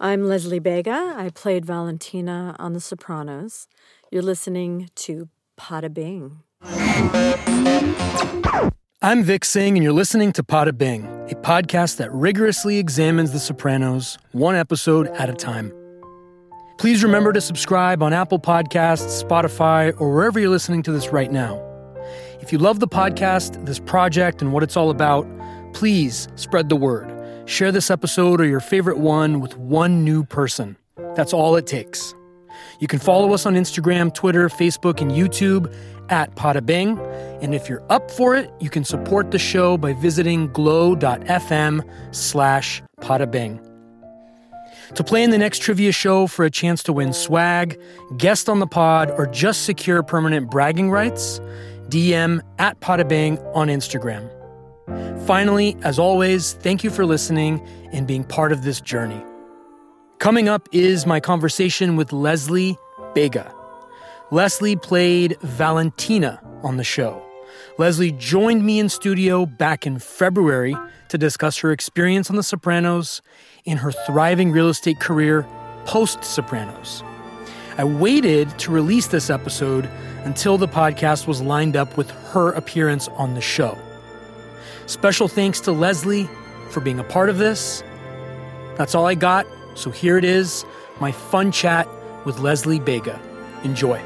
I'm Leslie Bega. I played Valentina on The Sopranos. You're listening to Pada Bing. I'm Vic Singh, and you're listening to Pada Bing, a podcast that rigorously examines The Sopranos, one episode at a time. Please remember to subscribe on Apple Podcasts, Spotify, or wherever you're listening to this right now. If you love the podcast, this project, and what it's all about, please spread the word. Share this episode or your favorite one with one new person. That's all it takes. You can follow us on Instagram, Twitter, Facebook, and YouTube at Podabing. And if you're up for it, you can support the show by visiting glow.fm slash Podabing. To play in the next trivia show for a chance to win swag, guest on the pod, or just secure permanent bragging rights, DM at Podabing on Instagram. Finally, as always, thank you for listening and being part of this journey. Coming up is my conversation with Leslie Bega. Leslie played Valentina on the show. Leslie joined me in studio back in February to discuss her experience on The Sopranos and her thriving real estate career post Sopranos. I waited to release this episode until the podcast was lined up with her appearance on the show. Special thanks to Leslie for being a part of this. That's all I got, so here it is my fun chat with Leslie Bega. Enjoy.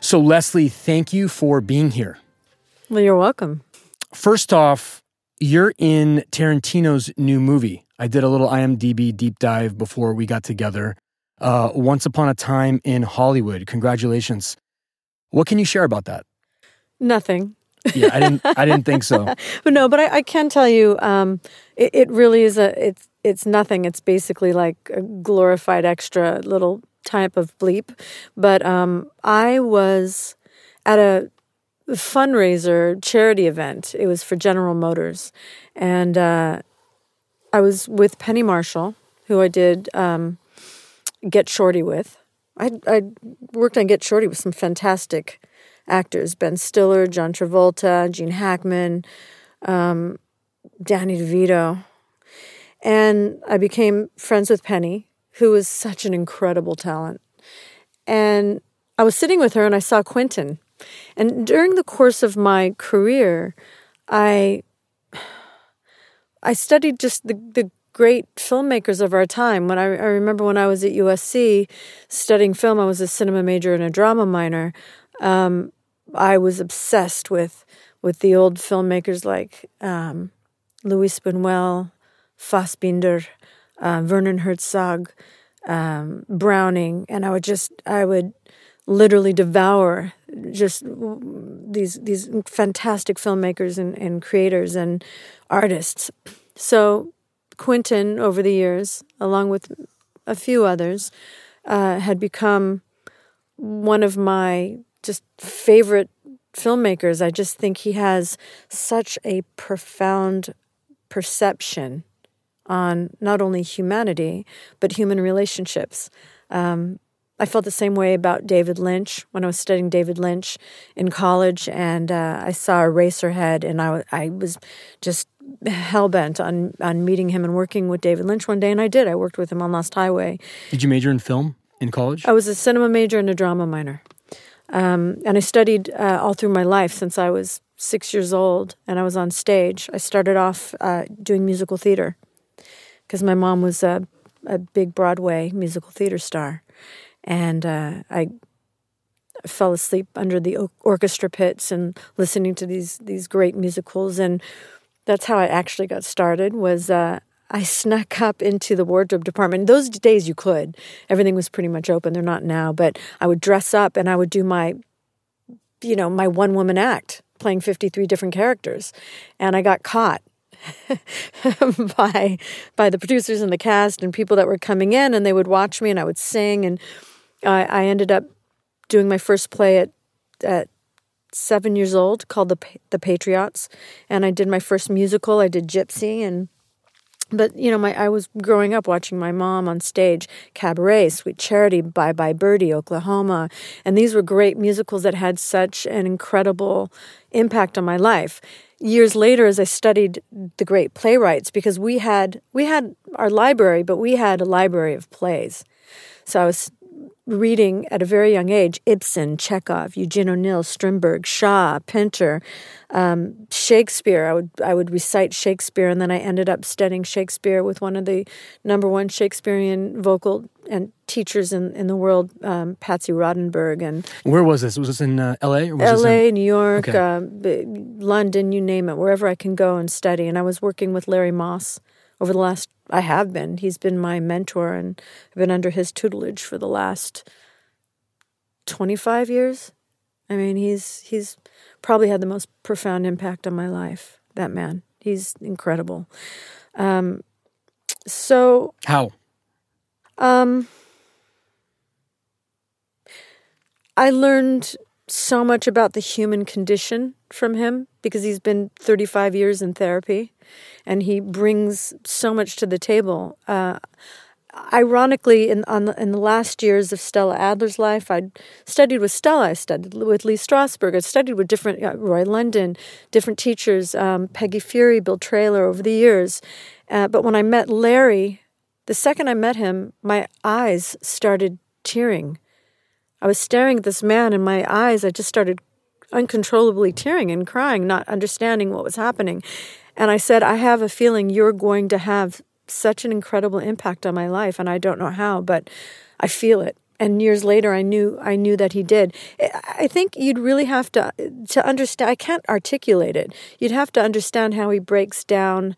So, Leslie, thank you for being here. Well, you're welcome. First off, you're in Tarantino's new movie. I did a little IMDb deep dive before we got together. Uh, Once Upon a Time in Hollywood. Congratulations. What can you share about that? Nothing. Yeah, I didn't. I didn't think so. But no, but I, I can tell you, um, it, it really is a. It's it's nothing. It's basically like a glorified extra little type of bleep. But um, I was at a fundraiser charity event. It was for General Motors, and uh, I was with Penny Marshall, who I did um, Get Shorty with. I I worked on Get Shorty with some fantastic actors: Ben Stiller, John Travolta, Gene Hackman, um, Danny DeVito, and I became friends with Penny, who was such an incredible talent. And I was sitting with her, and I saw Quentin. And during the course of my career, I I studied just the, the great filmmakers of our time. When I, I remember when I was at USC studying film, I was a cinema major and a drama minor. Um, I was obsessed with with the old filmmakers like um, Louis Buñuel, Fassbinder, uh, Werner Herzog, um, Browning, and I would just I would literally devour just these these fantastic filmmakers and, and creators and artists. So Quentin, over the years, along with a few others, uh, had become one of my just favorite filmmakers. I just think he has such a profound perception on not only humanity, but human relationships. Um, I felt the same way about David Lynch when I was studying David Lynch in college, and uh, I saw Eraserhead, and I, I was just hell bent on on meeting him and working with David Lynch one day, and I did. I worked with him on Lost Highway. Did you major in film in college? I was a cinema major and a drama minor, um, and I studied uh, all through my life since I was six years old, and I was on stage. I started off uh, doing musical theater because my mom was a a big Broadway musical theater star, and uh, I fell asleep under the orchestra pits and listening to these these great musicals and that's how I actually got started was uh, I snuck up into the wardrobe department. Those days you could. Everything was pretty much open. They're not now, but I would dress up and I would do my you know, my one woman act playing 53 different characters. And I got caught by by the producers and the cast and people that were coming in and they would watch me and I would sing and I, I ended up doing my first play at at seven years old called the the Patriots, and I did my first musical. I did Gypsy, and but you know, my I was growing up watching my mom on stage, Cabaret, Sweet Charity, Bye Bye Birdie, Oklahoma, and these were great musicals that had such an incredible impact on my life. years later, as I studied the great playwrights, because we had we had our library, but we had a library of plays. So I was reading at a very young age Ibsen, Chekhov, Eugene O'Neill, Strindberg, Shaw, Pinter, um, Shakespeare. I would I would recite Shakespeare, and then I ended up studying Shakespeare with one of the number one Shakespearean vocal and teachers in, in the world, um, Patsy Rodenburg. And where was this? Was this in uh, L.A. L.A., in... New York, okay. uh, London, you name it, wherever I can go and study. And I was working with Larry Moss over the last I have been. He's been my mentor and I've been under his tutelage for the last 25 years. I mean, he's he's probably had the most profound impact on my life. That man. He's incredible. Um, so how? Um, I learned so much about the human condition from him because he's been 35 years in therapy and he brings so much to the table. Uh, ironically, in on the, in the last years of Stella Adler's life, I studied with Stella. I studied with Lee Strasberg. I studied with different uh, Roy London, different teachers, um, Peggy Feury, Bill Traylor over the years. Uh, but when I met Larry, the second I met him, my eyes started tearing. I was staring at this man, and my eyes, I just started uncontrollably tearing and crying, not understanding what was happening. And I said, I have a feeling you're going to have such an incredible impact on my life, and I don't know how, but I feel it. And years later, I knew I knew that he did. I think you'd really have to to understand. I can't articulate it. You'd have to understand how he breaks down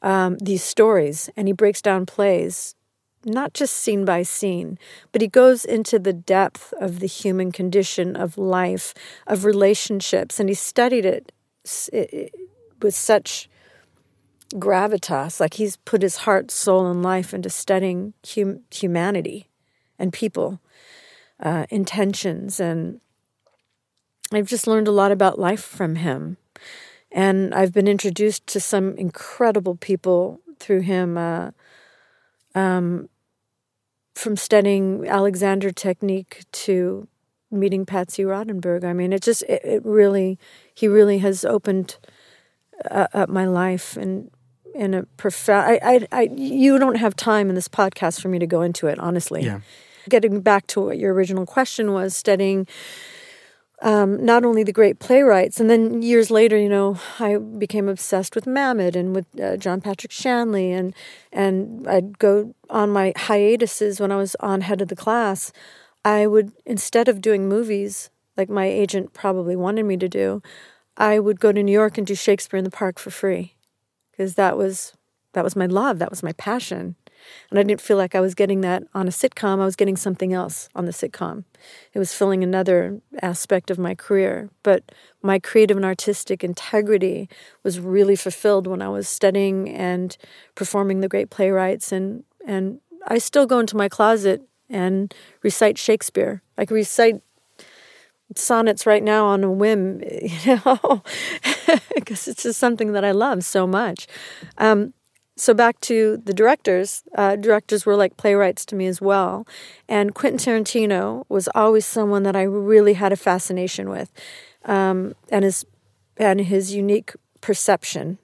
um, these stories, and he breaks down plays, not just scene by scene, but he goes into the depth of the human condition of life, of relationships, and he studied it, it with such gravitas. Like he's put his heart, soul, and life into studying hum- humanity and people, uh, intentions. And I've just learned a lot about life from him. And I've been introduced to some incredible people through him. Uh, um, from studying Alexander technique to meeting Patsy Rodenburg. I mean, it just, it, it really, he really has opened uh, up my life and in a profound. I, I, I, you don't have time in this podcast for me to go into it, honestly. Yeah. Getting back to what your original question was, studying um, not only the great playwrights, and then years later, you know, I became obsessed with Mamet and with uh, John Patrick Shanley, and and I'd go on my hiatuses when I was on head of the class. I would instead of doing movies like my agent probably wanted me to do, I would go to New York and do Shakespeare in the Park for free because that was that was my love, that was my passion. And I didn't feel like I was getting that on a sitcom. I was getting something else on the sitcom. It was filling another aspect of my career. But my creative and artistic integrity was really fulfilled when I was studying and performing the great playwrights. And, and I still go into my closet and recite Shakespeare. I can recite sonnets right now on a whim, you know, because it's just something that I love so much. Um, so back to the directors. Uh, directors were like playwrights to me as well, and Quentin Tarantino was always someone that I really had a fascination with, um, and his and his unique perception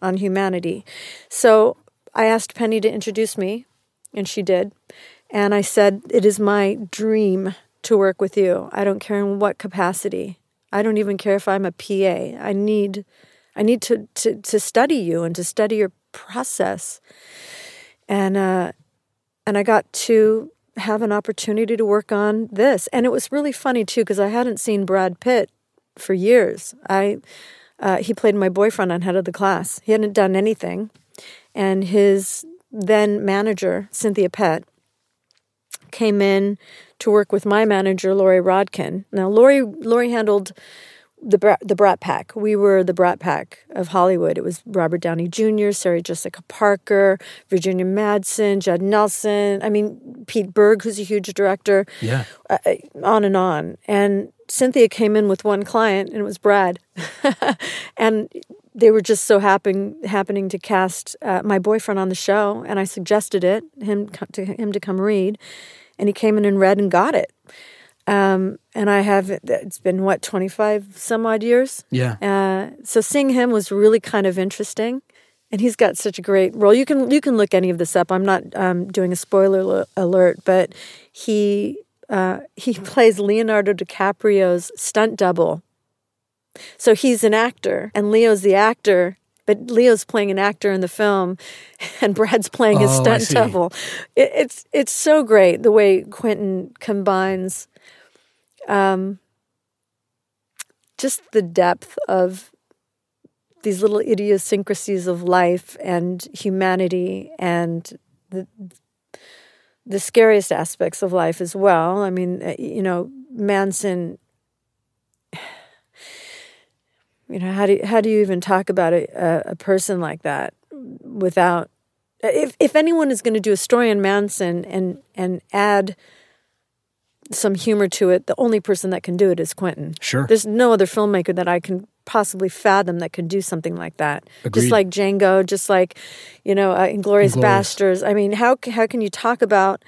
on humanity. So I asked Penny to introduce me, and she did. And I said, It is my dream to work with you. I don't care in what capacity. I don't even care if I'm a PA. I need I need to to to study you and to study your process. And uh and I got to have an opportunity to work on this. And it was really funny too because I hadn't seen Brad Pitt for years. I uh, he played my boyfriend on Head of the Class. He hadn't done anything, and his then manager Cynthia Pett came in to work with my manager, Lori Rodkin. Now, Lori, Lori handled the the Brat Pack. We were the Brat Pack of Hollywood. It was Robert Downey Jr., Sarah Jessica Parker, Virginia Madsen, Judd Nelson. I mean, Pete Berg, who's a huge director. Yeah. Uh, uh on and on. And Cynthia came in with one client, and it was Brad. and they were just so happen, happening to cast uh, my boyfriend on the show, and I suggested it him to him to come read, and he came in and read and got it. Um, and I have it's been what twenty five some odd years. Yeah. Uh, so seeing him was really kind of interesting, and he's got such a great role. You can you can look any of this up. I'm not um, doing a spoiler lo- alert, but he uh, he plays Leonardo DiCaprio's stunt double. So he's an actor, and Leo's the actor, but Leo's playing an actor in the film, and Brad's playing his Oh, stunt double. It, it's it's so great the way Quentin combines, um, just the depth of these little idiosyncrasies of life and humanity and the the scariest aspects of life as well. I mean, uh, you know, Manson. You know, how do you, how do you even talk about a, a, a person like that without? If if anyone is going to do a story on Manson and and add some humor to it, the only person that can do it is Quentin. Sure. There's no other filmmaker that I can possibly fathom that could do something like that. Agreed. Just like Django, just like you know, uh, Inglorious Bastards. I mean, how how can you talk about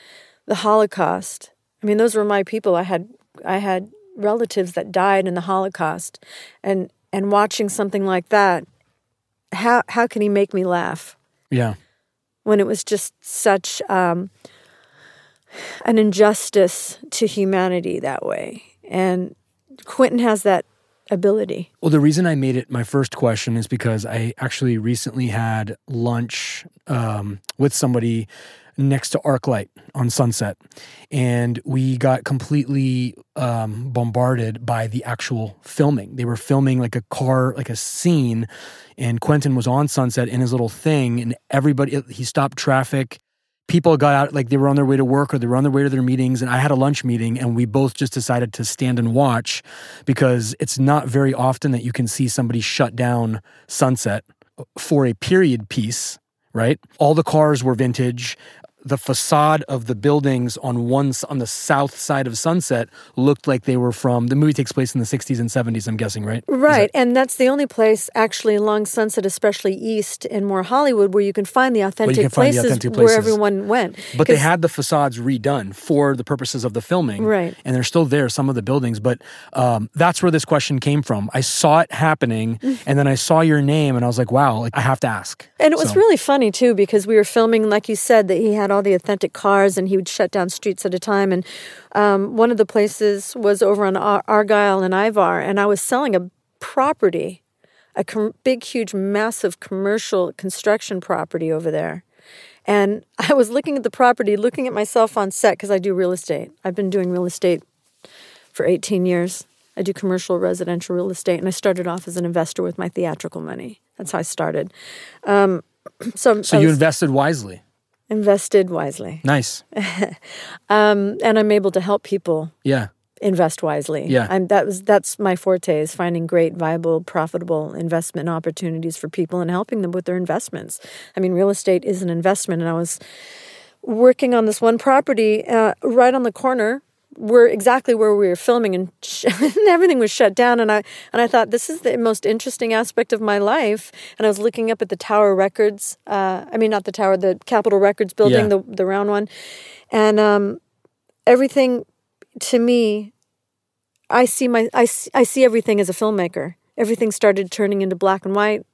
the Holocaust? I mean, those were my people. I had I had relatives that died in the Holocaust, and and watching something like that, how how can he make me laugh? Yeah. when it was just such um, an injustice to humanity that way. And Quentin has that ability. Well, the reason I made it my first question is because I actually recently had lunch um, with somebody next to ArcLight on Sunset, and we got completely um, bombarded by the actual filming. They were filming like a car, like a scene, and Quentin was on Sunset in his little thing, and everybody he stopped traffic. People got out like they were on their way to work or they were on their way to their meetings, and I had a lunch meeting, and we both just decided to stand and watch because it's not very often that you can see somebody shut down Sunset for a period piece, right? All the cars were vintage. The facade of the buildings on one on the south side of Sunset looked like they were from the movie takes place in the 60s and 70s, I'm guessing, right? Right. And that's the only place actually along Sunset, especially east and more Hollywood, where you can find the authentic, find the places, where everyone went. But they had the facades redone for the purposes of the filming. Right. And they're still there, some of the buildings. But um, that's where this question came from. I saw it happening and then I saw your name and I was like, wow, like I have to ask. And it was So- really funny too because we were filming, like you said, that he had all the authentic cars and he would shut down streets at a time. And um, one of the places was over on Ar- Argyle and Ivar, and I was selling a property, a com- big, huge, massive commercial construction property over there. And I was looking at the property, looking at myself on set because I do real estate. I've been doing real estate for 18 years. I do commercial residential real estate, and I started off as an investor with my theatrical money. That's how I started. Um, so So I you invested wisely. Invested wisely, Nice. um, and I'm able to help people Yeah. invest wisely. Yeah. I'm, that was that's my forte is finding great, viable, profitable investment opportunities for people and helping them with their investments. I mean, real estate is an investment, and I was working on this one property uh, right on the corner. Where exactly where we were filming, and, sh- and everything was shut down. And I and I thought this is the most interesting aspect of my life. And I was looking up at the Tower Records. Uh, I mean, not the Tower, the Capitol Records building, Yeah. the the round one, and um, everything to me I see my I see, I see everything as a filmmaker. Everything started turning into black and white,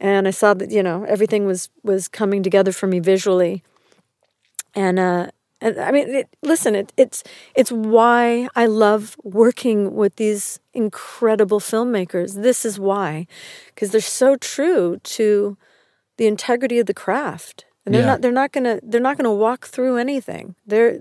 and I saw that you know everything was was coming together for me visually. And uh, and I mean, it, listen, it, it's it's why I love working with these incredible filmmakers. This is why, because they're so true to the integrity of the craft, and they're Yeah. not they're not gonna they're not gonna walk through anything. They're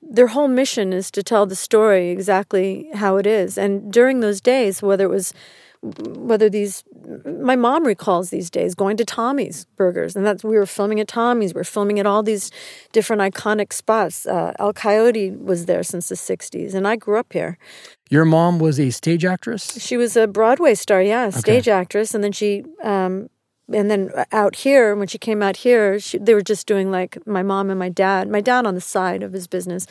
their whole mission is to tell the story exactly how it is. And during those days, whether it was whether these my mom recalls these days going to Tommy's Burgers, and that's we were filming at Tommy's. We were filming at all these different iconic spots. Uh, El Coyote was there since the '60s, and I grew up here. Your mom was a stage actress? She was a Broadway star, yeah, stage actress, and then she, um, and then out here when she came out here, she, they were just doing like my mom and my dad. My dad on the side of his business,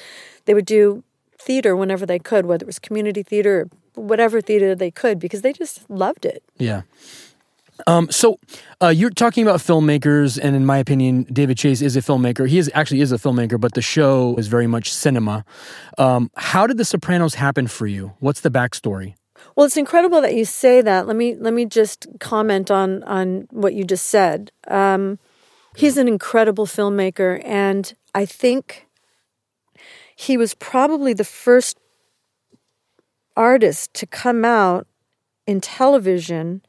they would do theater whenever they could, whether it was community theater or whatever theater they could, because they just loved it. Yeah. Um, so uh, you're talking about filmmakers, and in my opinion, David Chase is a filmmaker. He is actually is a filmmaker, but the show is very much cinema. Um, how did The Sopranos happen for you? What's the backstory? Well, it's incredible that you say that. Let me let me just comment on on what you just said. Um, he's an incredible filmmaker, and I think he was probably the first artist to come out in television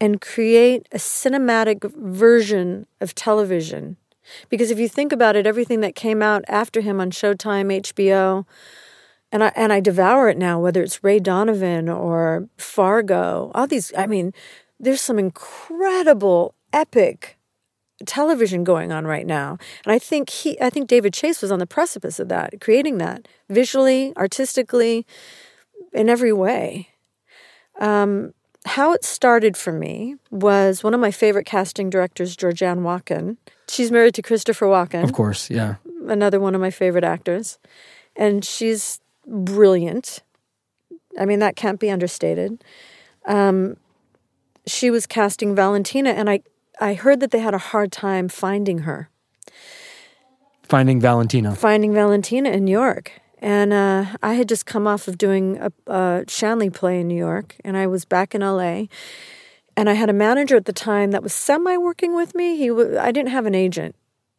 and create a cinematic version of television. Because if you think about it, everything that came out after him on Showtime, HBO, and I and I devour it now, whether it's Ray Donovan or Fargo, all these I mean, there's some incredible epic television going on right now. And I think he I think David Chase was on the precipice of that, creating that visually, artistically, in every way. Um, how it started for me was one of my favorite casting directors, Georgianne Walken. She's married to Christopher Walken. Of course, yeah. Another one of my favorite actors. And she's brilliant. I mean, that can't be understated. Um, she was casting Valentina, and I, I heard that they had a hard time finding her. Finding Valentina. Finding Valentina in New York. And uh, I had just come off of doing a, a Shanley play in New York, and I was back in LA. And I had a manager at the time that was semi working with me. He, w- I didn't have an agent.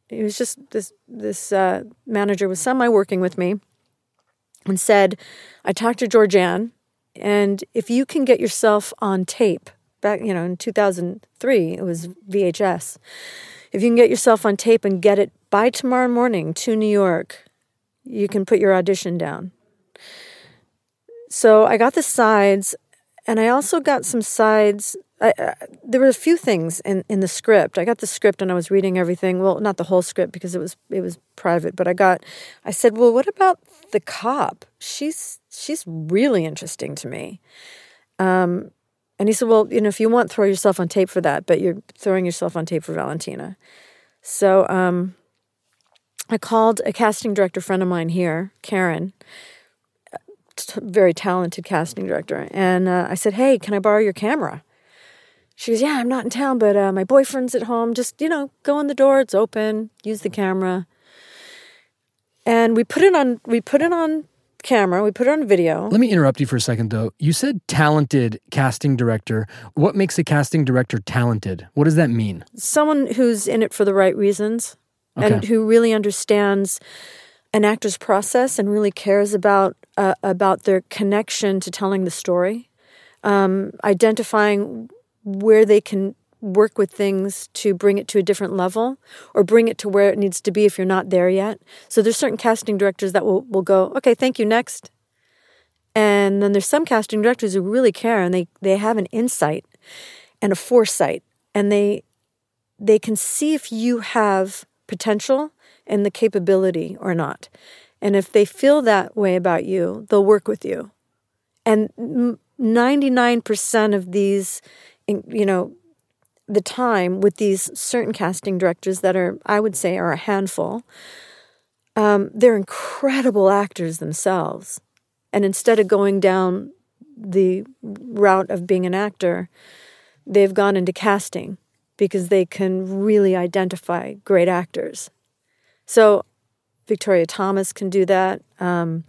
He was just this this uh, manager was semi working with me, and said, "I talked to Georgianne, and if you can get yourself on tape back, you know, in 2003, it was VHS. If you can get yourself on tape and get it by tomorrow morning to New York, you can put your audition down. So I got the sides, and I also got some sides. I, uh, there were a few things in, in the script. I got the script and I was reading everything. Well, not the whole script because it was it was private. But I got. I said, "Well, what about the cop? She's she's really interesting to me." Um, and he said, "Well, you know, if you want, throw yourself on tape for that, but you're throwing yourself on tape for Valentina." So um, I called a casting director friend of mine here, Karen, very talented casting director, and uh, I said, "Hey, can I borrow your camera?" She goes, "Yeah, I'm not in town, but uh, my boyfriend's at home. Just you know, go in the door. It's open. Use the camera." And we put it on. We put it on camera. We put it on video. Let me interrupt you for a second, though. You said talented casting director. What makes a casting director talented? What does that mean? Someone who's in it for the right reasons Okay. and who really understands an actor's process and really cares about uh, about their connection to telling the story, um, identifying where they can work with things to bring it to a different level or bring it to where it needs to be if you're not there yet. So there's certain casting directors that will, will go, okay, thank you, next. And then there's some casting directors who really care and they, they have an insight and a foresight and they they can see if you have potential and the capability or not. And if they feel that way about you, they'll work with you. And 99% of these, you know, the time with these certain casting directors that are, I would say, are a handful, um, they're incredible actors themselves. And instead of going down the route of being an actor, they've gone into casting because they can really identify great actors. So Victoria Thomas can do that. Um,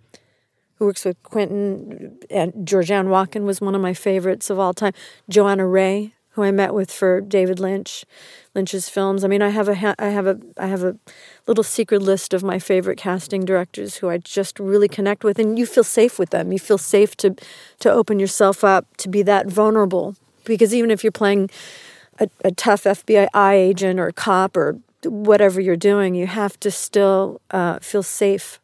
who works with Quentin and Georgianne Walken was one of my favorites of all time. Joanna Ray, who I met with for David Lynch, Lynch's films. I mean, I have a ha- I have a I have a little secret list of my favorite casting directors who I just really connect with, and you feel safe with them. You feel safe to to open yourself up to be that vulnerable because even if you're playing a, a tough FBI agent or cop or whatever you're doing, you have to still uh, feel safe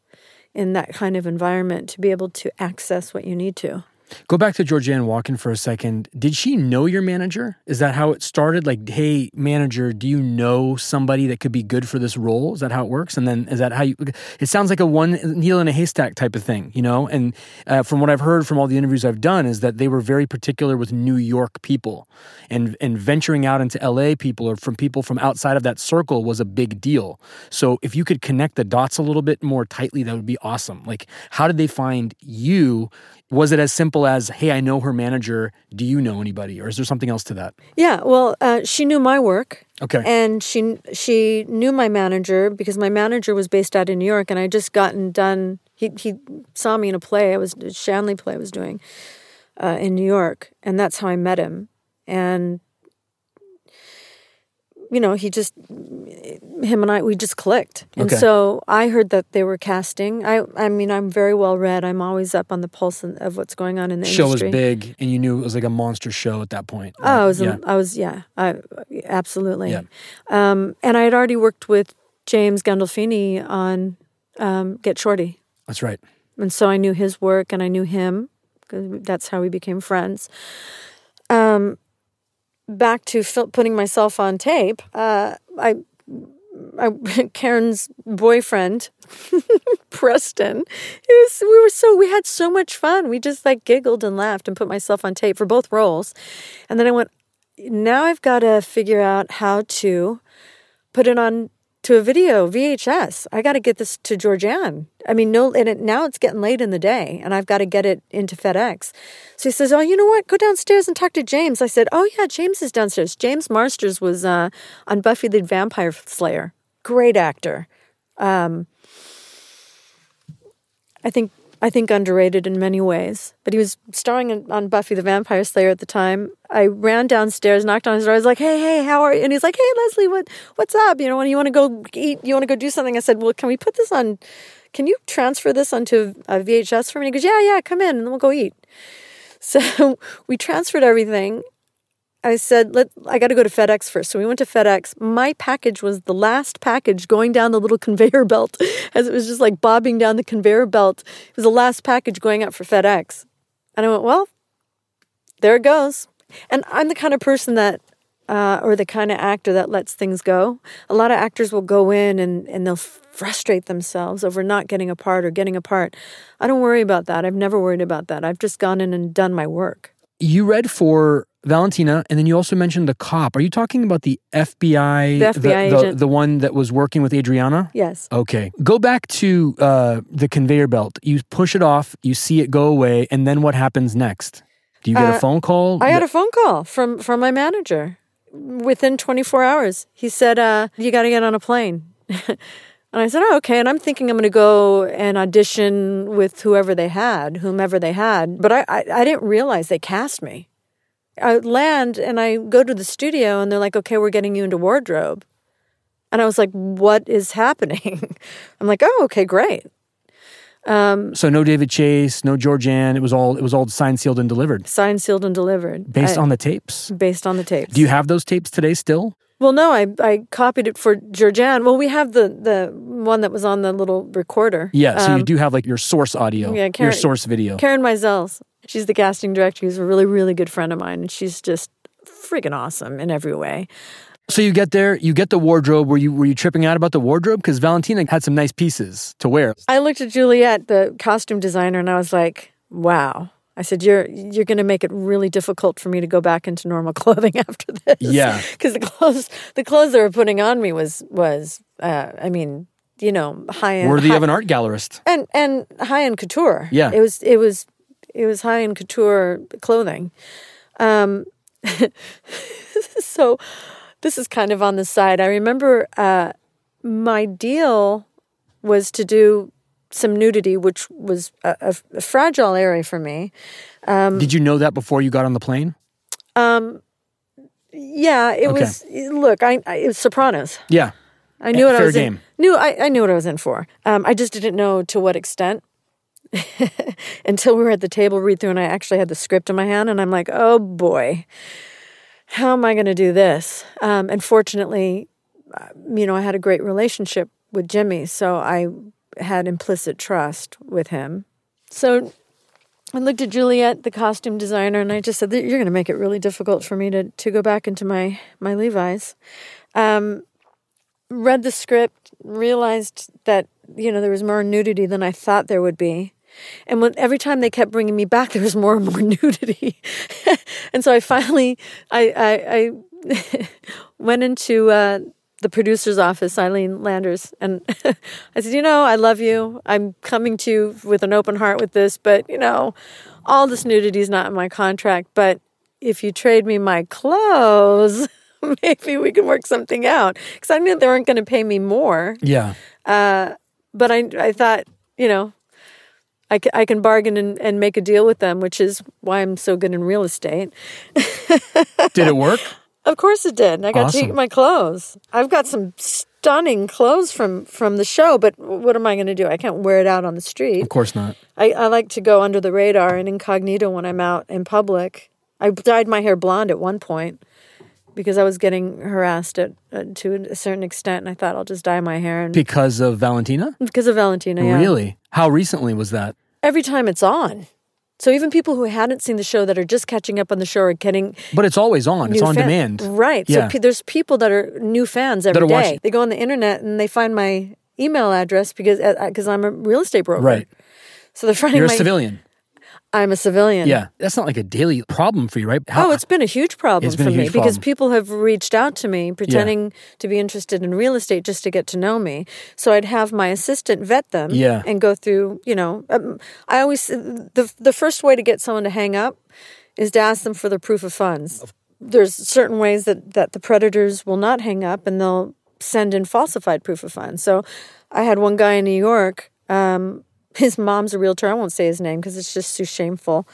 in that kind of environment to be able to access what you need to. Go back to Georgianne Walken for a second. Did she know your manager? Is that how it started? Like, hey, manager, do you know somebody that could be good for this role? Is that how it works? And then is that how you? It sounds like a one needle in a haystack type of thing, you know. And uh, from what I've heard from all the interviews I've done, is that they were very particular with New York people, and and venturing out into L.A. people or from people from outside of that circle was a big deal. So if you could connect the dots a little bit more tightly, that would be awesome. Like, how did they find you? Was it as simple as, hey, I know her manager. Do you know anybody? Or is there something else to that? Yeah, well, uh, she knew my work. Okay. And she she knew my manager because my manager was based out in New York, and I just gotten done. He he saw me in a play. I was a Shanley play I was doing uh, in New York, and that's how I met him. And you know, he just him and I we just clicked. And Okay. so I heard that they were casting. I I mean, I'm very well read. I'm always up on the pulse of what's going on in the show was big, and you knew it was like a monster show at that point. Oh, I was, yeah. I was, yeah, I, absolutely. Yeah. Um, and I had already worked with James Gandolfini on um, Get Shorty, That's right. and so I knew his work and I knew him that's how we became friends. Um, back to putting myself on tape. Uh, I, I, Karen's boyfriend, Preston. Was we were so we had so much fun. We just like giggled and laughed and put myself on tape for both roles, and then I went. Now I've got to figure out how to put it on to a video VHS. I got to get this to Georgianne. I mean, no, and it, now it's getting late in the day, and I've got to get it into FedEx. So he says, "Oh, you know what? Go downstairs and talk to James." I said, "Oh yeah, James is downstairs. James Marsters was uh, on Buffy the Vampire Slayer. Great actor. Um, I think." I think underrated in many ways, but he was starring in, on Buffy the Vampire Slayer at the time. I ran downstairs, knocked on his door. I was like, "Hey, hey, how are you?" And he's like, "Hey, Leslie, what, what's up? You know, when you want to go eat, you want to go do something?" I said, "Well, can we put this on? Can you transfer this onto uh, a VHS for me?" He goes, "Yeah, yeah, come in, and then we'll go eat." So we transferred everything. I said, "Let I got to go to FedEx first. So we went to FedEx. My package was the last package going down the little conveyor belt, as it was just like bobbing down the conveyor belt. It was the last package going up for FedEx, and I went, "Well, there it goes." And I'm the kind of person that, uh, or the kind of actor that lets things go. A lot of actors will go in and and they'll frustrate themselves over not getting a part or getting a part. I don't worry about that. I've never worried about that. I've just gone in and done my work. You read for Valentina, and then you also mentioned the cop. Are you talking about the FBI? The FBI the, agent. the one that was working with Adriana? Yes. Okay. Go back to uh, the conveyor belt. You push it off, you see it go away, and then what happens next? Do you get a Uh, phone call? I had a phone call from from my manager within 24 hours. He said, uh, "You got to get on a plane." and I said, "Oh, okay." And I'm thinking I'm going to go and audition with whoever they had, whomever they had. But I, I, I didn't realize they cast me. I land and I go to the studio, and they're like, "Okay, we're getting you into wardrobe." And I was like, "What is happening?" I'm like, "Oh, okay, great." Um, so no David Chase, no Georgianne. It was all it was all signed, sealed, and delivered Signed, sealed, and delivered. based I- on the tapes. based on the tapes. Do you have those tapes today still? Well, no, I I copied it for Georgianne. Well, we have the the one that was on the little recorder. Yeah. So you Um, do have like your source audio, yeah, your source video. Karen Mizels. She's the casting director. She's a really really good friend of mine, and she's just freaking awesome in every way. So you get there, you get the wardrobe. Were you were you tripping out about the wardrobe? Because Valentina had some nice pieces to wear. I looked at Juliet, the costume designer, and I was like, "Wow." I said, "You're you're going to make it really difficult for me to go back into normal clothing after this." Yeah. because the clothes the clothes they were putting on me was was uh, I mean, you know, high end, Worthy high, of an art gallerist. and and high end couture. Yeah. it was it was it was high end couture clothing. Um, so this is kind of on the side. I remember uh, my deal was to do some nudity, which was a, a, a fragile area for me. Um, Did you know that before you got on the plane? Yeah, it Okay. was. Look, I, I it was Sopranos. Yeah. I knew what I was game. in. Knew I, I knew what I was in for. Um, I just didn't know to what extent. Until we were at the table read through, and I actually had the script in my hand, and I'm like, oh boy, how am I going to do this? Um, and fortunately, uh, you know, I had a great relationship with Jimmy, so I had implicit trust with him. So I looked at Juliet, the costume designer, and I just said, "You're going to make it really difficult for me to to go back into my my Levi's." Um, read the script, realized that you know there was more nudity than I thought there would be, and when every time they kept bringing me back, there was more and more nudity, and so I finally I I, I went into uh, the producer's office, Ilene Landress, and I said, you know, I love you. I'm coming to you with an open heart with this, but you know, all this nudity is not in my contract. But if you trade me my clothes, maybe we can work something out. Because I knew they weren't going to pay me more. Yeah. Uh, but I, I thought, you know, I, I can bargain and, and make a deal with them, which is why I'm so good in real estate. Did it work? Of course it did. I got to Awesome. eat my clothes. I've got some stunning clothes from from the show, but what am I going to do? I can't wear it out on the street. Of course not. I, I like to go under the radar and incognito when I'm out in public. I dyed my hair blonde at one point because I was getting harassed at, uh, to a certain extent, and I thought I'll just dye my hair and Because of Valentina? because of Valentina. Yeah. Really? How recently was that? Every time it's on. So even people who hadn't seen the show that are just catching up on the show are getting But it's always on. It's on demand. Right. Yeah. So pe- there's people that are new fans every day. watching- They go on the internet and they find my email address because uh, uh, because I'm a real estate broker. Right. So they're finding You're a civilian. I'm a civilian. Yeah. That's not like a daily problem for you, right? How, Oh, it's been a huge problem for me huge because people have reached out to me pretending to be interested in real estate just to get to know me. So I'd have my assistant vet them Yeah. and go through, you know, um, I always the the first way to get someone to hang up is to ask them for the proof of funds. There's certain ways that that the predators will not hang up and they'll send in falsified proof of funds. So I had one guy in New York um, his mom's a realtor. I won't say his name because it's just too shameful.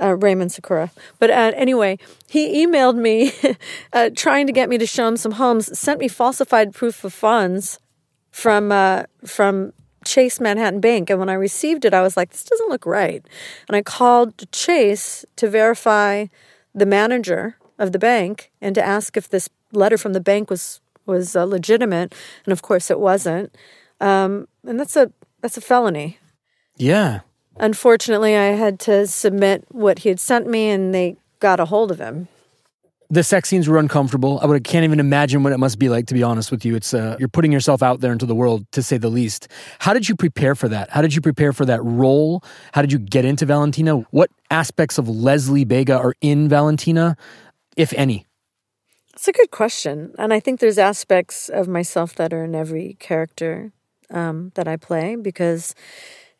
Uh, Raymond Sakura. But uh, anyway, he emailed me uh, trying to get me to show him some homes, sent me falsified proof of funds from uh, from Chase Manhattan Bank. And when I received it, I was like, this doesn't look right. And I called Chase to verify the manager of the bank and to ask if this letter from the bank was was uh, legitimate. And of course, it wasn't. Um, and that's a that's a felony. Yeah. Unfortunately, I had to submit what he had sent me, and they got a hold of him. The sex scenes were uncomfortable. I would, can't even imagine what it must be like, to be honest with you. It's uh, you're putting yourself out there into the world, to say the least. How did you prepare for that? How did you prepare for that role? How did you get into Valentina? What aspects of Leslie Bega are in Valentina, if any? It's a good question, and I think there's aspects of myself that are in every character um, that I play because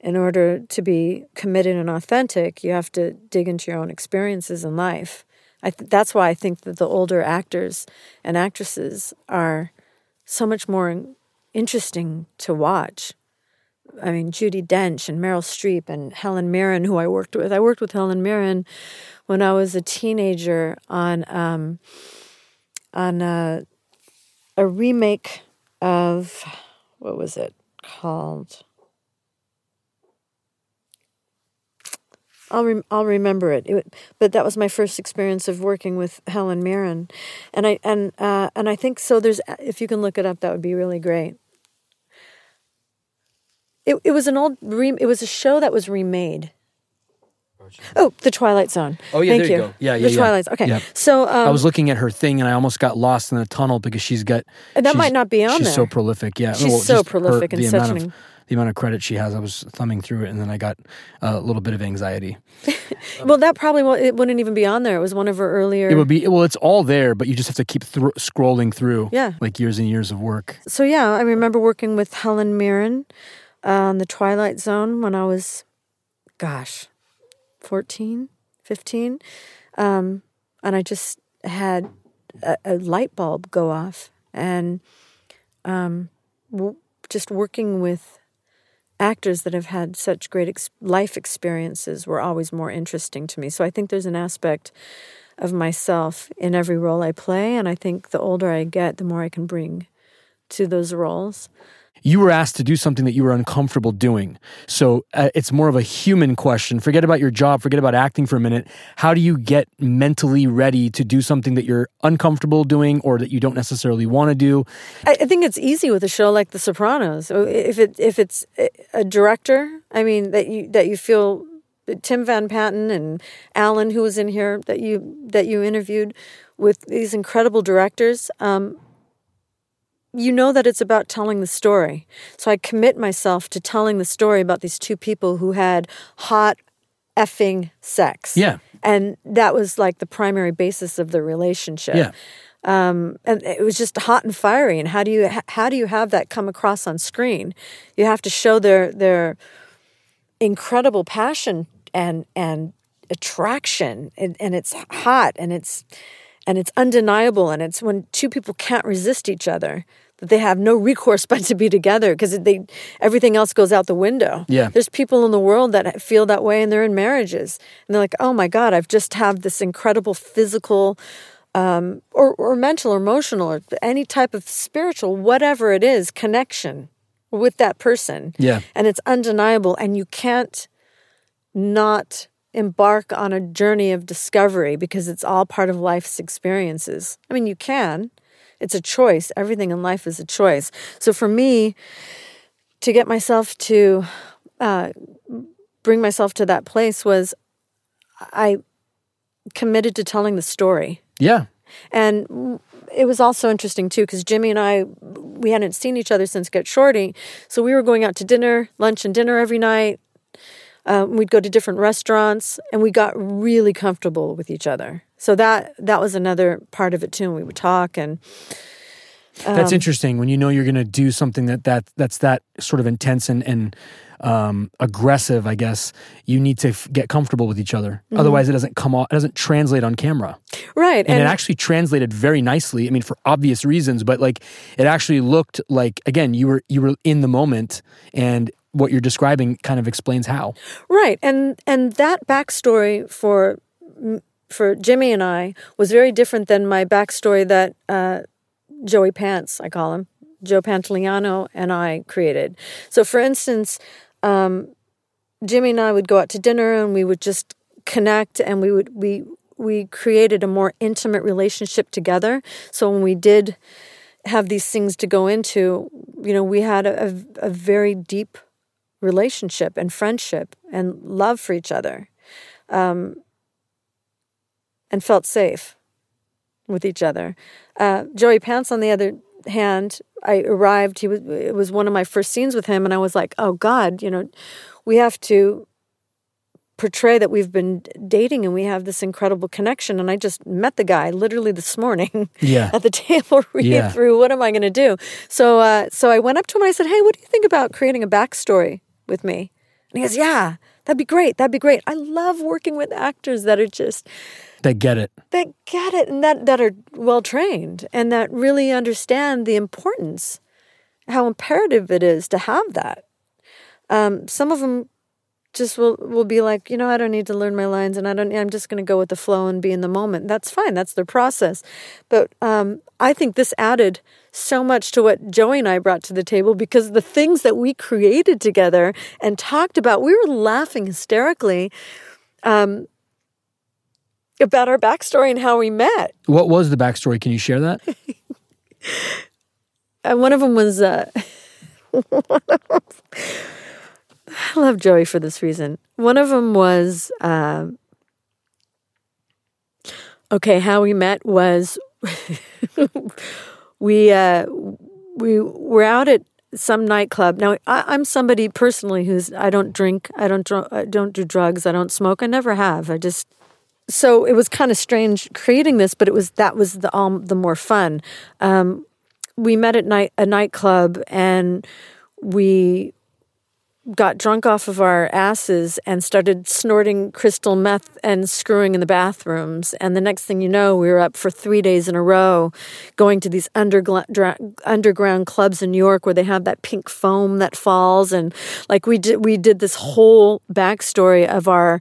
in order to be committed and authentic, you have to dig into your own experiences in life. Th- that's why I think that the older actors and actresses are so much more interesting to watch. I mean, Judi Dench and Meryl Streep and Helen Mirren, who I worked with. I worked with Helen Mirren when I was a teenager on um, on a, a remake of what was it called? I'll rem- I'll remember it. it. But that was my first experience of working with Helen Mirren, and I and uh, and I think so. There's if you can look it up, that would be really great. It it was an old re- it was a show that was remade. Oh, The Twilight Zone. Oh, yeah, Thank there you go. Yeah, yeah, The yeah. Twilight. Zone. Okay, Yeah. so um, I was looking at her thing and I almost got lost in the tunnel because she's got. That she's- might not be on she's there. so prolific. Yeah, She's so just her- prolific and such an- the amount of credit she has. I was thumbing through it and then I got a little bit of anxiety. Well, that probably won't, it wouldn't even be on there. It was one of her earlier. It would be well. It's all there, but you just have to keep scrolling through. Yeah. like years and years of work. so yeah, I remember working with Helen Mirren uh, on the Twilight Zone when I was, gosh, 14, 15. Um, and I just had a, a light bulb go off, and um, w- just working with actors that have had such great ex- life experiences were always more interesting to me. So I think there's an aspect of myself in every role I play, and I think the older I get, the more I can bring to those roles. You were asked to do something that you were uncomfortable doing. So uh, it's more of a human question. Forget about your job. Forget about acting for a minute. How do you get mentally ready to do something that you're uncomfortable doing or that you don't necessarily want to do? I, I think it's easy with a show like The Sopranos. If it if it's a director, I mean that you that you feel Tim Van Patten and Alan, who was in here that you that you interviewed with these incredible directors. Um, you know that it's about telling the story. So I commit myself to telling the story about these two people who had hot effing sex. Yeah. And that was like the primary basis of the relationship. Yeah. Um, and it was just hot and fiery. And how do you how do you have that come across on screen? You have to show their their incredible passion and and attraction, and, and it's hot and it's and it's undeniable. And it's when two people can't resist each other that they have no recourse but to be together because they everything else goes out the window. Yeah. There's people in the world that feel that way and they're in marriages and they're like, "Oh my god, I've just have this incredible physical um, or, or mental or emotional or any type of spiritual whatever it is connection with that person Yeah. and it's undeniable and you can't not embark on a journey of discovery because it's all part of life's experiences. I mean you can. It's a choice. Everything in life is a choice. So for me to get myself to uh, bring myself to that place was i committed to telling the story. Yeah. and it was also interesting too because Jimmy and I we hadn't seen each other since Get Shorty, so we were going out to dinner, lunch and dinner every night. Um, we'd go to different restaurants, and we got really comfortable with each other. So that that was another part of it too. And we would talk, and Um, That's interesting when you know you're going to do something that, that that's that sort of intense and, and um, aggressive, I guess, you need to f- get comfortable with each other. Mm-hmm. Otherwise, it doesn't come off, it doesn't translate on camera. right, And, it actually translated very nicely. I mean, for obvious reasons, but like it actually looked like again you were you were in the moment, and what you're describing kind of explains how. Right, and and that backstory for for Jimmy and I was very different than my backstory that uh, Joey Pants, I call him Joe Pantoliano, and I created. So, for instance, um, Jimmy and I would go out to dinner, and we would just connect, and we would we we created a more intimate relationship together. So when we did have these things to go into, you know, we had a, a, a very deep relationship and friendship and love for each other um, and felt safe with each other. Uh, Joey Pants, on the other hand, I arrived. He was it was one of my first scenes with him, and I was like, "Oh God, you know, we have to portray that we've been dating and we have this incredible connection." And I just met the guy literally this morning Yeah. at the table reading Yeah. through what am I going to do. So, uh, so I went up to him and I said, "Hey, what do you think about creating a backstory with me?" And he goes, "Yeah, that'd be great. That'd be great. I love working with actors that are just." that get it. that get it and that, that are well trained and that really understand the importance, how imperative it is to have that. Um, some of them just will, will be like, you know, I don't need to learn my lines and I don't, I'm just going to go with the flow and be in the moment. That's fine. That's their process. But um, I think this added so much to what Joey and I brought to the table because the things that we created together and talked about, we were laughing hysterically um, about our backstory and how we met. What was the backstory? Can you share that? And one of them was, uh, one of 'em- I love Joey for this reason. One of them was, um, okay, how we met was we, uh, we were out at some nightclub. Now, I, I'm somebody personally who's, I don't drink, I don't, dr- I don't do drugs, I don't smoke, I never have. I just, so it was kind of strange creating this, but it was, that was the, um, the more fun. Um, we met at night a nightclub and we got drunk off of our asses and started snorting crystal meth and screwing in the bathrooms. And the next thing you know we were up for 3 days in a row going to these underground underground clubs in New York where they have that pink foam that falls. And like we did we did this whole backstory of our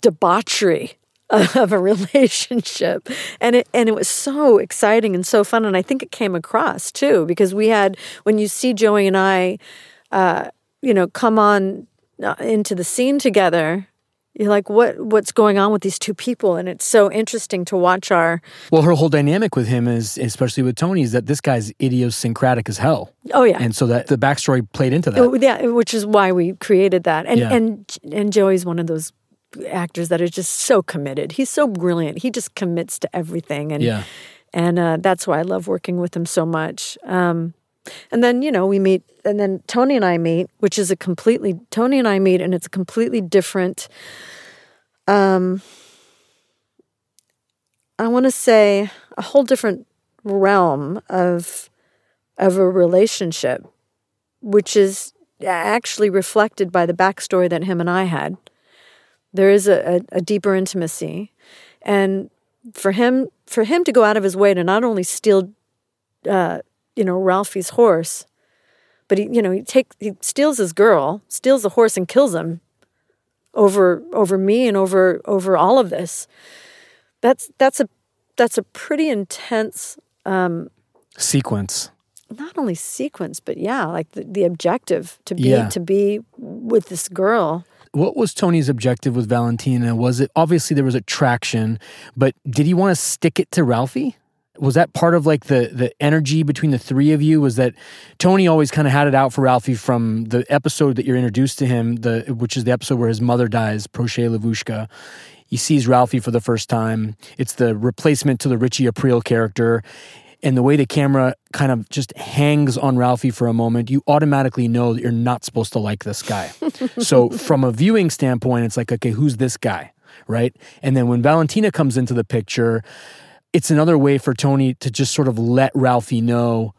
debauchery of a relationship. And it and it was so exciting and so fun. And I think it came across too because we had when you see Joey and I uh, you know come on uh, into the scene together you're like what what's going on with these two people and it's so interesting to watch our Well, her whole dynamic with him is, especially with Tony, is that this guy's idiosyncratic as hell. oh yeah And so that the backstory played into that. Oh, yeah, which is why we created that. And Yeah. and and Joey's one of those actors that are just so committed. He's so brilliant. He just commits to everything, and Yeah. and uh, that's why I love working with him so much. Um, and then you know we meet, and then Tony and I meet, which is a completely Tony and I meet, and it's a completely different. Um, I want to say a whole different realm of of a relationship, which is actually reflected by the backstory that him and I had. There is a, a, a deeper intimacy, and for him for him to go out of his way to not only steal, uh, you know, Ralphie's horse, but he you know he take he steals his girl, steals the horse, and kills him over over me and over over all of this. That's that's a that's a pretty intense um, sequence. Not only sequence, but yeah, like the, the objective to be Yeah. to be with this girl. What was Tony's objective with Valentina? Was it obviously there was attraction, but did he want to stick it to Ralphie? Was that part of like the the energy between the three of you? Was that Tony always kind of had it out for Ralphie from the episode that you're introduced to him, the which is the episode where his mother dies, Proshai, Livushka. He sees Ralphie for the first time. It's the replacement to the Richie Aprile character. And the way the camera kind of just hangs on Ralphie for a moment, you automatically know that you're not supposed to like this guy. so, from a viewing standpoint, it's like, okay, who's this guy? Right. And then when Valentina comes into the picture, it's another way for Tony to just sort of let Ralphie know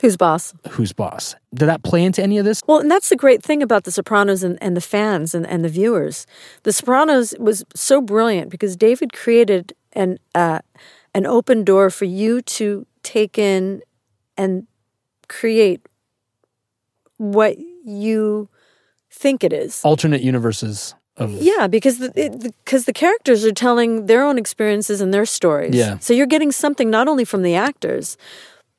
Who's boss? who's boss. Did that play into any of this? Well, and that's the great thing about The Sopranos and, and the fans and, and the viewers. The Sopranos was so brilliant because David created an uh, an open door for you to take in and create what you think it is. Alternate universes of. Yeah, because the, because the characters are telling their own experiences and their stories. Yeah. So you're getting something not only from the actors,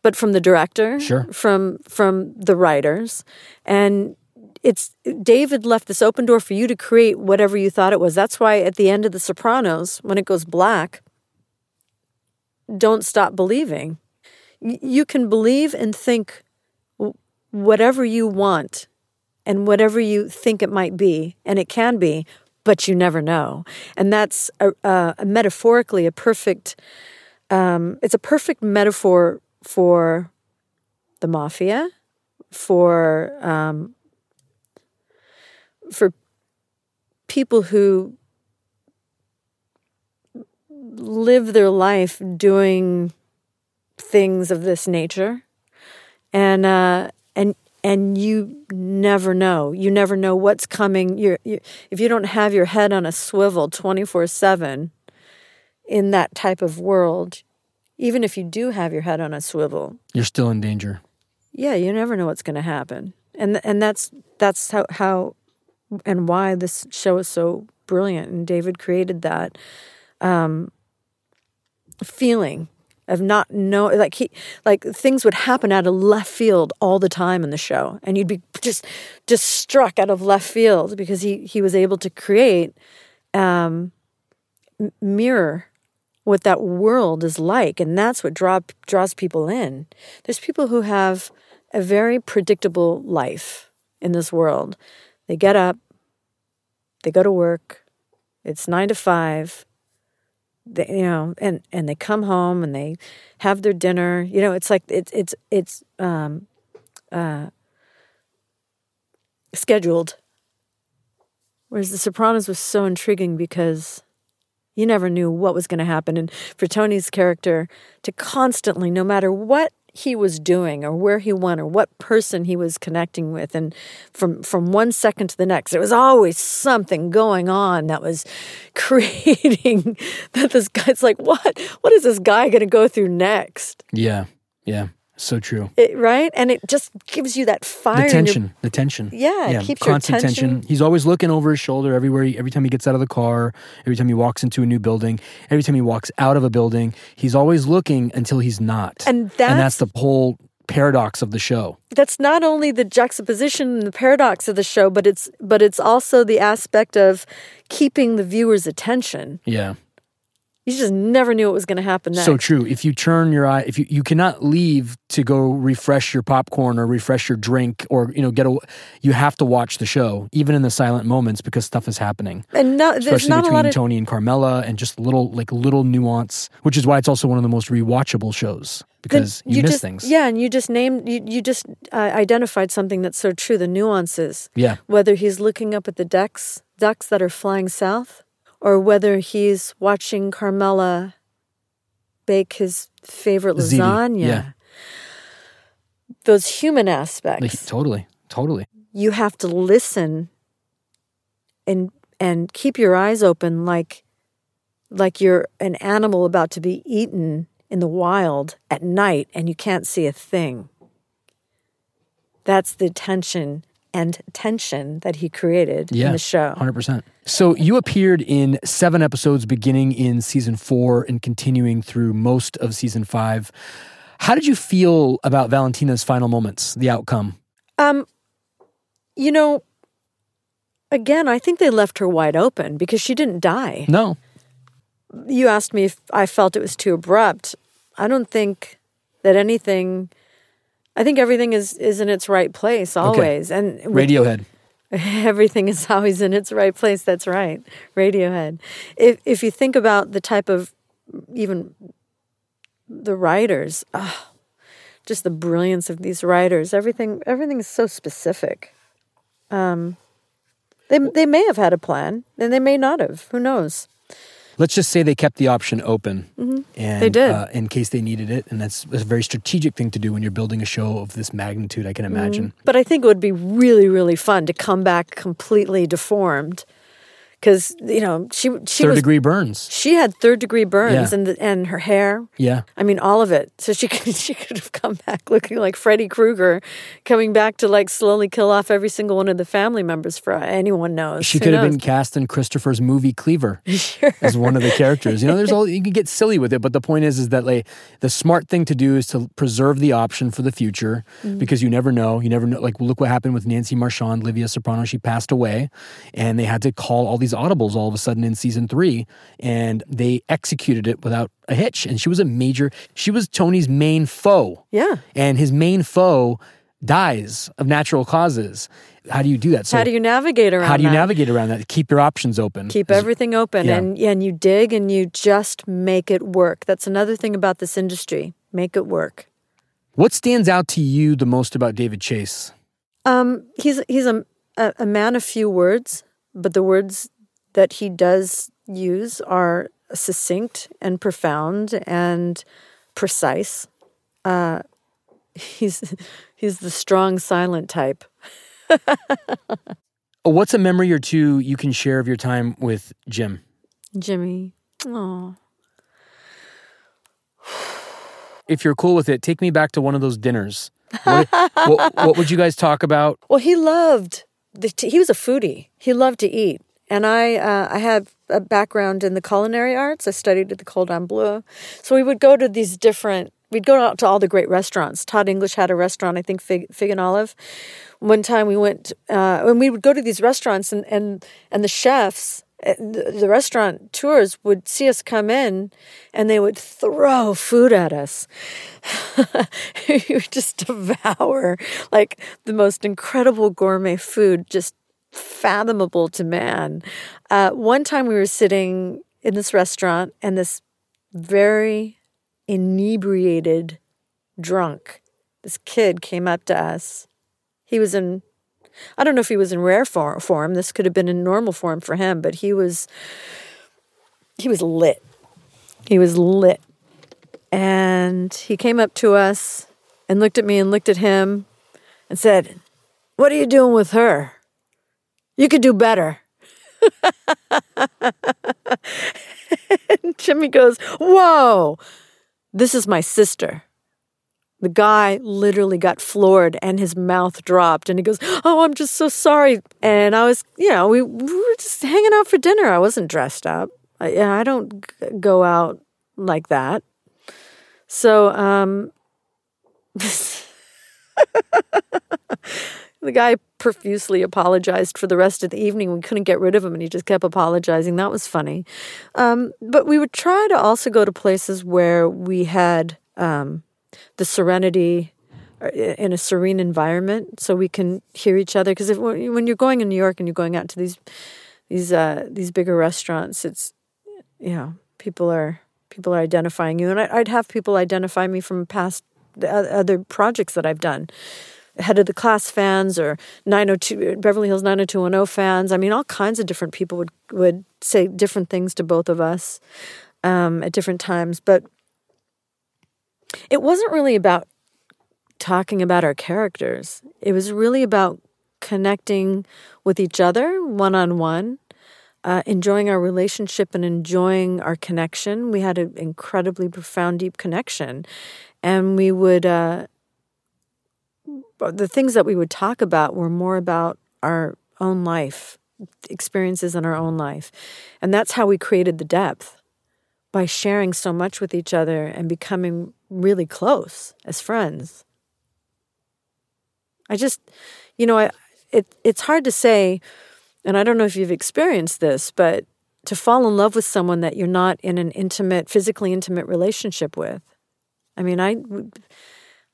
but from the director, Sure. from from the writers, and it's David left this open door for you to create whatever you thought it was. That's why at the end of The Sopranos, when it goes black, don't stop believing. You can believe and think whatever you want and whatever you think it might be, and it can be, but you never know. And that's a, a, a metaphorically a perfect. Um, it's a perfect metaphor for the mafia, for um, for people who live their life doing things of this nature, and uh, and and you never know. You never know what's coming. You're, you if you don't have your head on a swivel twenty four seven in that type of world, even if you do have your head on a swivel, You're still in danger. yeah, you never know what's going to happen, and and that's that's how how and why this show is so brilliant. And David created that um, feeling of not know like he like things would happen out of left field all the time in the show, and you'd be just just struck out of left field because he he was able to create um, mirror what that world is like and that's what draw, draws people in. There's people who have a very predictable life in this world. They get up they go to work it's nine to five they, you know and and they come home and they have their dinner you know it's like it's it's it's um uh scheduled whereas the sopranos was so intriguing because you never knew what was going to happen. And for Tony's character to constantly, no matter what he was doing or where he went or what person he was connecting with, and from from one second to the next, there was always something going on that was creating that this guy's like, what? What is this guy going to go through next? Yeah. Yeah. So true. It, right? And it just gives you that fire. The in your- the tension. Yeah, it keeps your constant attention- He's always looking over his shoulder everywhere. He, every time he gets out of the car, every time he walks into a new building, every time he walks out of a building, he's always looking until he's not. And and that's that's- the whole paradox of the show. that's not only the juxtaposition and the paradox of the show, but it's but it's also the aspect of keeping the viewer's attention. Yeah. You just never knew what was going to happen next. So true. If you turn your eye, if you, you cannot leave to go refresh your popcorn or refresh your drink or, you know, get a, you have to watch the show, even in the silent moments because stuff is happening. and no, there's especially not a between lot of Tony and Carmela, and just little like little nuance, which is why it's also one of the most rewatchable shows because then you, miss just, things. Yeah, and you just named you you just uh, identified something that's so true. The nuances. Yeah. Whether he's looking up at the ducks ducks that are flying south, or whether he's watching Carmela bake his favorite Ziti, lasagna. yeah. Those human aspects. Like, totally, totally. you have to listen and and keep your eyes open like like you're an animal about to be eaten in the wild at night and you can't see a thing. That's the tension and tension that he created Yeah, in the show. 100%. So you appeared in seven episodes beginning in season four and continuing through most of season five. How did you feel about Valentina's final moments, the outcome? Um, you know, again, I think they left her wide open because she didn't die. No. You asked me if I felt it was too abrupt. I don't think that anything. I think everything is is in its right place always, and with- Radiohead. everything is always in its right place. That's right, Radiohead. If if you think about the type of even the writers, just the brilliance of these writers. Everything everything is so specific. Um, they they may have had a plan, and they may not have. Who knows? Let's just say they kept the option open, and Mm-hmm. They did. Uh, in case they needed it, and that's a very strategic thing to do when you're building a show of this magnitude. I can Mm-hmm. imagine. But I think it would be really really fun to come back completely deformed, because you know she she Third was degree burns. she had third degree burns Yeah. and the, and her hair. Yeah, I mean, all of it. So she could she could have come back looking like Freddy Krueger, coming back to like slowly kill off every single one of the family members. For anyone knows, she Who could have been cast in Christopher's movie Cleaver as one of the characters. You know, there's all you can get silly with it, but the point is, is that like the smart thing to do is to preserve the option for the future Mm-hmm. because you never know. You never know. Like, look what happened with Nancy Marchand, Livia Soprano. She passed away, and they had to call all these audibles all of a sudden in season three, and they executed it without a hitch. And she was a major. She was Tony's main foe. Yeah. and his main foe dies of natural causes. How do you do that? So How do you navigate around? how do you that? navigate around that? Keep your options open. Keep everything open, yeah. and and you dig and you just make it work. That's another thing about this industry. Make it work. What stands out to you the most about David Chase? Um, he's he's a, a a man of few words, but the words that he does use are succinct and profound and precise. Uh, he's he's the strong, silent type. What's a memory or two you can share of your time with Jim? Jimmy. Oh, If you're cool with it, take me back to one of those dinners. What, what, what would you guys talk about? well, he loved. The he was a foodie. He loved to eat, and I uh, I have a background in the culinary arts. I studied at the Cordon Bleu, so we would go to these different. We'd go out to all the great restaurants. Todd English had a restaurant, I think Fig, Fig and Olive. One time we went, uh, and we would go to these restaurants, and and and the chefs, uh, the, the restaurant tours would see us come in, and they would throw food at us. you would just devour like the most incredible gourmet food, just fathomable to man. Uh, one time we were sitting in this restaurant, and this very inebriated drunk, this kid came up to us. He was in, I don't know if he was in rare for- form. This could have been in normal form for him, but he was, he was lit. He was lit. And he came up to us and looked at me and looked at him and said, What are you doing with her? You could do better. and Jimmy goes, Whoa, this is my sister. The guy literally got floored and his mouth dropped and he goes, Oh, I'm just so sorry. And I was, you know, we, we were just hanging out for dinner. I wasn't dressed up. I, I don't go out like that. So, um, the guy profusely apologized for the rest of the evening. We couldn't get rid of him, and he just kept apologizing. That was funny. Um, but we would try to also go to places where we had um, the serenity uh, in a serene environment, so we can hear each other. Because when you're going in New York and you're going out to these these uh, these bigger restaurants, it's you know people are people are identifying you, and I'd have people identify me from past the other projects that I've done. Head of the class fans or 902 Beverly Hills 90210 fans. I mean, all kinds of different people would would say different things to both of us um, at different times. But it wasn't really about talking about our characters. It was really about connecting with each other one on one, enjoying our relationship and enjoying our connection. We had an incredibly profound, deep connection. And we would, uh, Uh, the things that we would talk about were more about our own life, experiences in our own life. And that's how we created the depth by sharing so much with each other and becoming really close as friends. I just, you know, I, it, it's hard to say, and I don't know if you've experienced this, but to fall in love with someone that you're not in an intimate, physically intimate relationship with. I mean, I,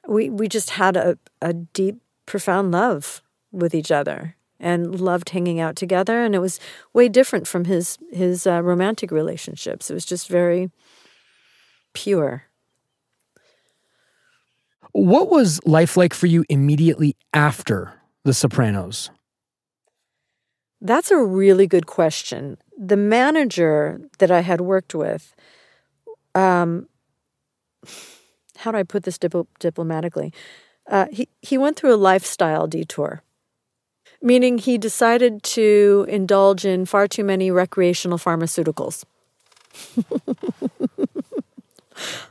we, we just had a, a deep, profound love with each other and loved hanging out together. And it was way different from his, his uh, romantic relationships. It was just very pure. What was life like for you immediately after The Sopranos? That's a really good question. The manager that I had worked with, um, how do I put this dip- diplomatically? Uh, he, he went through a lifestyle detour, meaning he decided to indulge in far too many recreational pharmaceuticals.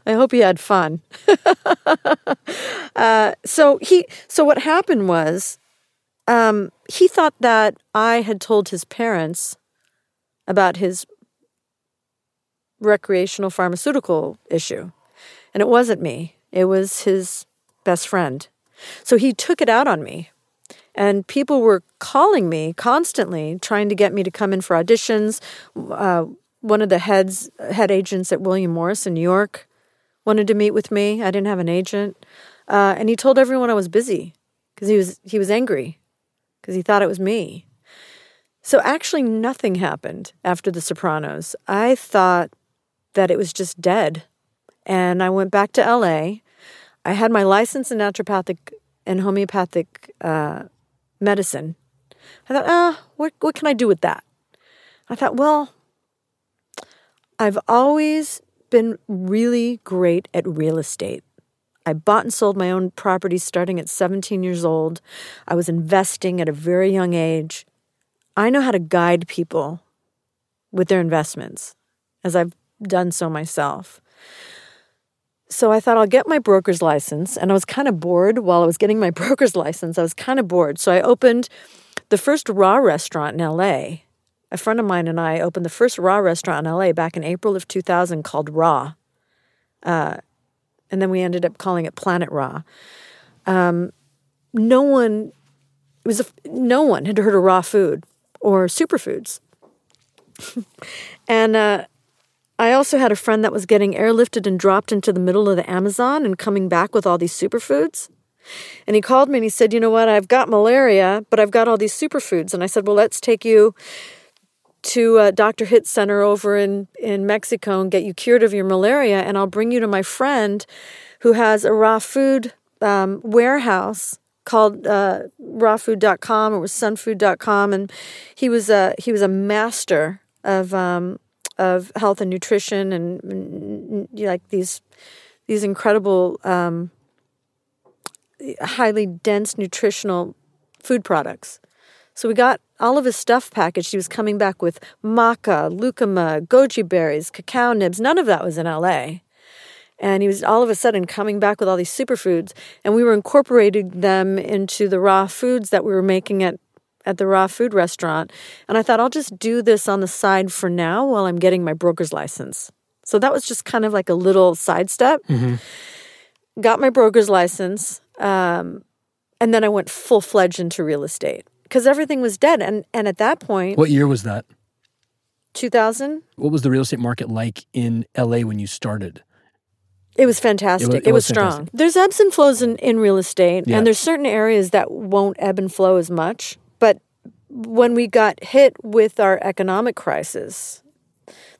I hope he had fun. uh, so he, so what happened was, um, he thought that I had told his parents about his recreational pharmaceutical issue, and it wasn't me. It was his best friend. So he took it out on me. And people were calling me constantly, trying to get me to come in for auditions. Uh, one of the heads head agents at William Morris in New York wanted to meet with me. I didn't have an agent, uh, and he told everyone I was busy because he was he was angry because he thought it was me. So actually, nothing happened after The Sopranos. I thought that it was just dead, and I went back to L.A. I had my license in naturopathic and homeopathic uh, medicine. I thought, ah, what what can I do with that? I thought, well, I've always been really great at real estate. I bought and sold my own properties starting at 17 years old. I was investing at a very young age. I know how to guide people with their investments, as I've done so myself. So I thought I'll get my broker's license, and I was kind of bored while I was getting my broker's license. I was kind of bored. So I opened the first raw restaurant in LA a friend of mine and I opened the first raw restaurant in LA back in April of 2000 called Raw. Uh, and then we ended up calling it Planet Raw. Um, no one, it was a, no one had heard of raw food or superfoods. and uh, I also had a friend that was getting airlifted and dropped into the middle of the Amazon and coming back with all these superfoods. And he called me and he said, You know what? I've got malaria, but I've got all these superfoods. And I said, Well, let's take you to uh, Dr. Hitt Center over in, in Mexico and get you cured of your malaria. And I'll bring you to my friend who has a raw food um, warehouse called uh, rawfood.com or was sunfood.com. And he was a, he was a master of, um, of health and nutrition and, like these, these incredible, um, highly dense nutritional food products. So we got all of his stuff packaged. He was coming back with maca, lucuma, goji berries, cacao nibs. None of that was in LA. And he was all of a sudden coming back with all these superfoods. And we were incorporating them into the raw foods that we were making at, at the raw food restaurant. And I thought, I'll just do this on the side for now while I'm getting my broker's license. So that was just kind of like a little sidestep. Mm-hmm. Got my broker's license. Um, and then I went full fledged into real estate because everything was dead. And and at that point, What year was that? 2000, What was the real estate market like in LA when you started? it was fantastic. It was, it was strong. fantastic. There's ebbs and flows in, in real estate, Yeah. and there's certain areas that won't ebb and flow as much. When we got hit with our economic crisis,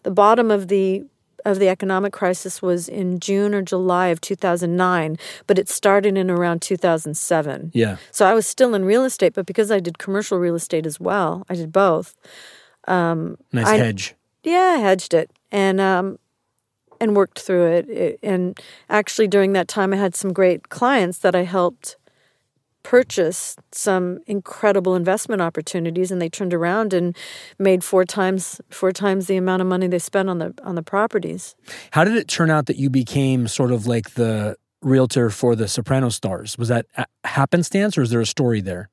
the bottom of the of the economic crisis was in June or July of 2009, but it started in around 2007. Yeah. So I was still in real estate, but because I did commercial real estate as well, I did both. Um, Nice I- hedge. Yeah, I hedged it, and um, and worked through it. it. And actually, during that time, I had some great clients that I helped purchase some incredible investment opportunities and they turned around and made four times four times the amount of money they spent on the on the properties. How did it turn out that you became sort of like the realtor for the Soprano stars? Was that happenstance or is there a story there?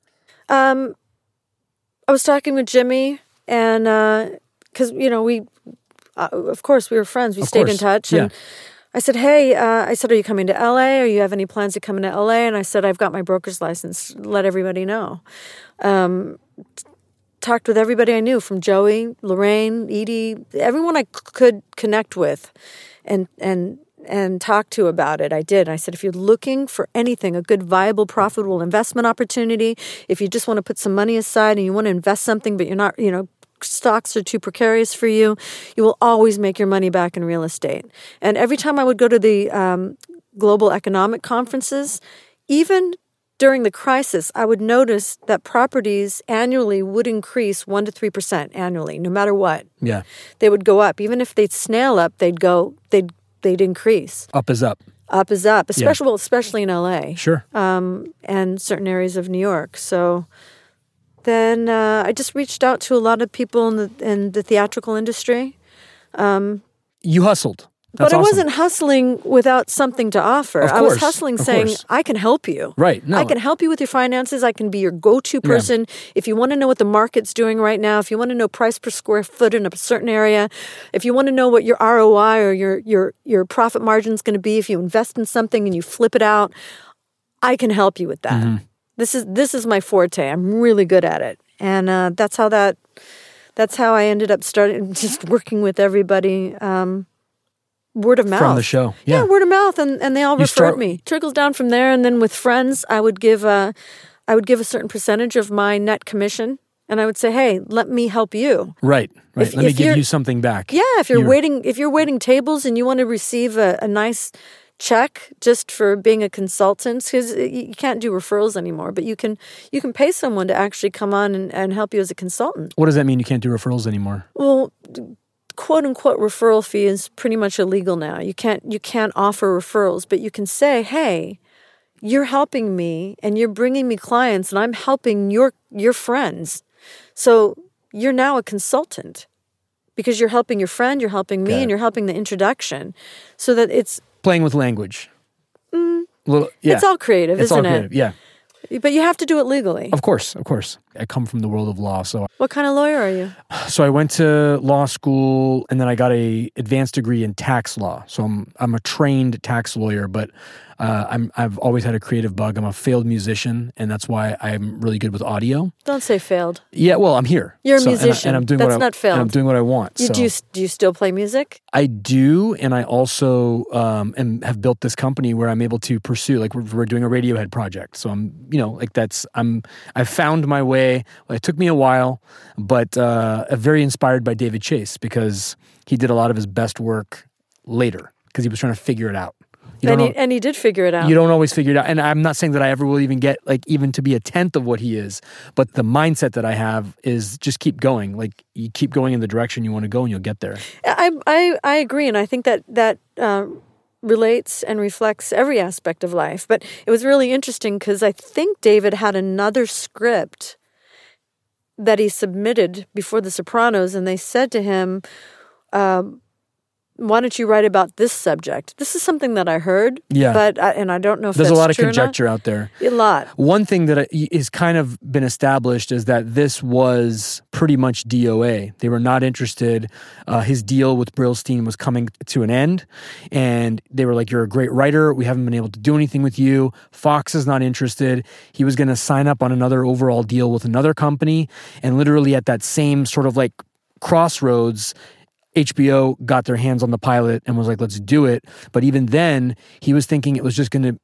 Um, I was talking with Jimmy and uh because uh, you know we uh, of course we were friends we of stayed course. in touch and yeah. I said, Hey, uh, I said, Are you coming to LA? Or you have any plans to come into LA? And I said, I've got my broker's license. Let everybody know. Um, t- talked with everybody I knew from Joey, Lorraine, Edie, everyone I c- could connect with and, and, and talk to about it. I did. I said, if you're looking for anything, a good, viable, profitable investment opportunity, if you just want to put some money aside and you want to invest something, but you're not, you know, stocks are too precarious for you, you will always make your money back in real estate. And every time I would go to the um, global economic conferences, even during the crisis, I would notice that properties annually would increase 1% to 3% annually, no matter what. Yeah. They would go up. Even if they'd snail up, they'd go, they'd, they'd increase. Up is up. Up is up, especially, yeah. well, especially in LA. Sure. Um, and certain areas of New York. So, then uh, I just reached out to a lot of people in the in the theatrical industry. Um, you hustled. That's but I awesome. wasn't hustling without something to offer. Course, I was hustling saying, course. I can help you. Right. No. I can help you with your finances. I can be your go to person. Yeah. If you want to know what the market's doing right now, if you want to know price per square foot in a certain area, if you want to know what your ROI or your, your, your profit margin is going to be, if you invest in something and you flip it out, I can help you with that. Mm-hmm. This is this is my forte. I'm really good at it, and uh, that's how that that's how I ended up starting just working with everybody. Um, word of mouth from the show, yeah, yeah word of mouth, and, and they all you referred start... me. Trickles down from there, and then with friends, I would give a I would give a certain percentage of my net commission and I would say, "Hey, let me help you." Right, right. If, let if me give you something back. Yeah, if you're, you're, waiting, if you're waiting tables and you want to receive a, a nice check just for being a consultant because you can't do referrals anymore but you can you can pay someone to actually come on and, and help you as a consultant. What does that mean you can't do referrals anymore? Well quote unquote referral fee is pretty much illegal now. You can't you can't offer referrals but you can say hey you're helping me and you're bringing me clients and i'm helping your your friends. So you're now a consultant because you're helping your friend you're helping me and you're helping the introduction. So that it's playing with language. Mm, little, yeah. It's all creative, it's isn't all creative, it? Yeah. But you have to do it legally. Of course, of course. I come from the world of law, so What kind of lawyer are you? So I went to law school and then I got a advanced degree in tax law. So I'm I'm a trained tax lawyer, but uh, I'm I've always had a creative bug. I'm a failed musician, and that's why I'm really good with audio. Don't say failed. Yeah, well, I'm here. You're a so, musician, and, I, am doing that's what not I, failed. I'm doing what I want. You, so. Do you do you still play music? I do, and I also um, am, have built this company where I'm able to pursue. Like we're, we're doing a Radiohead project, so I'm you know like that's I'm I've found my way. It took me a while, but uh, very inspired by David Chase because he did a lot of his best work later because he was trying to figure it out. You and, he, and he did figure it out. You don't always figure it out. And I'm not saying that I ever will even get like even to be a tenth of what he is, but the mindset that I have is just keep going. Like you keep going in the direction you want to go and you'll get there. I I, I agree. And I think that that uh, relates and reflects every aspect of life. But it was really interesting because I think David had another script that he submitted before The Sopranos, and they said to him, um, why don't you write about this subject? This is something that I heard. Yeah. But I, and I don't know if there's a lot of conjecture out there. A lot. One thing that is kind of been established is that this was pretty much DOA. They were not interested. Uh, his deal with Brillstein was coming to an end, and they were like, "You're a great writer. We haven't been able to do anything with you." Fox is not interested. He was going to sign up on another overall deal with another company, and literally at that same sort of like crossroads HBO got their hands on the pilot and was like, let's do it. But even then, he was thinking it was just going to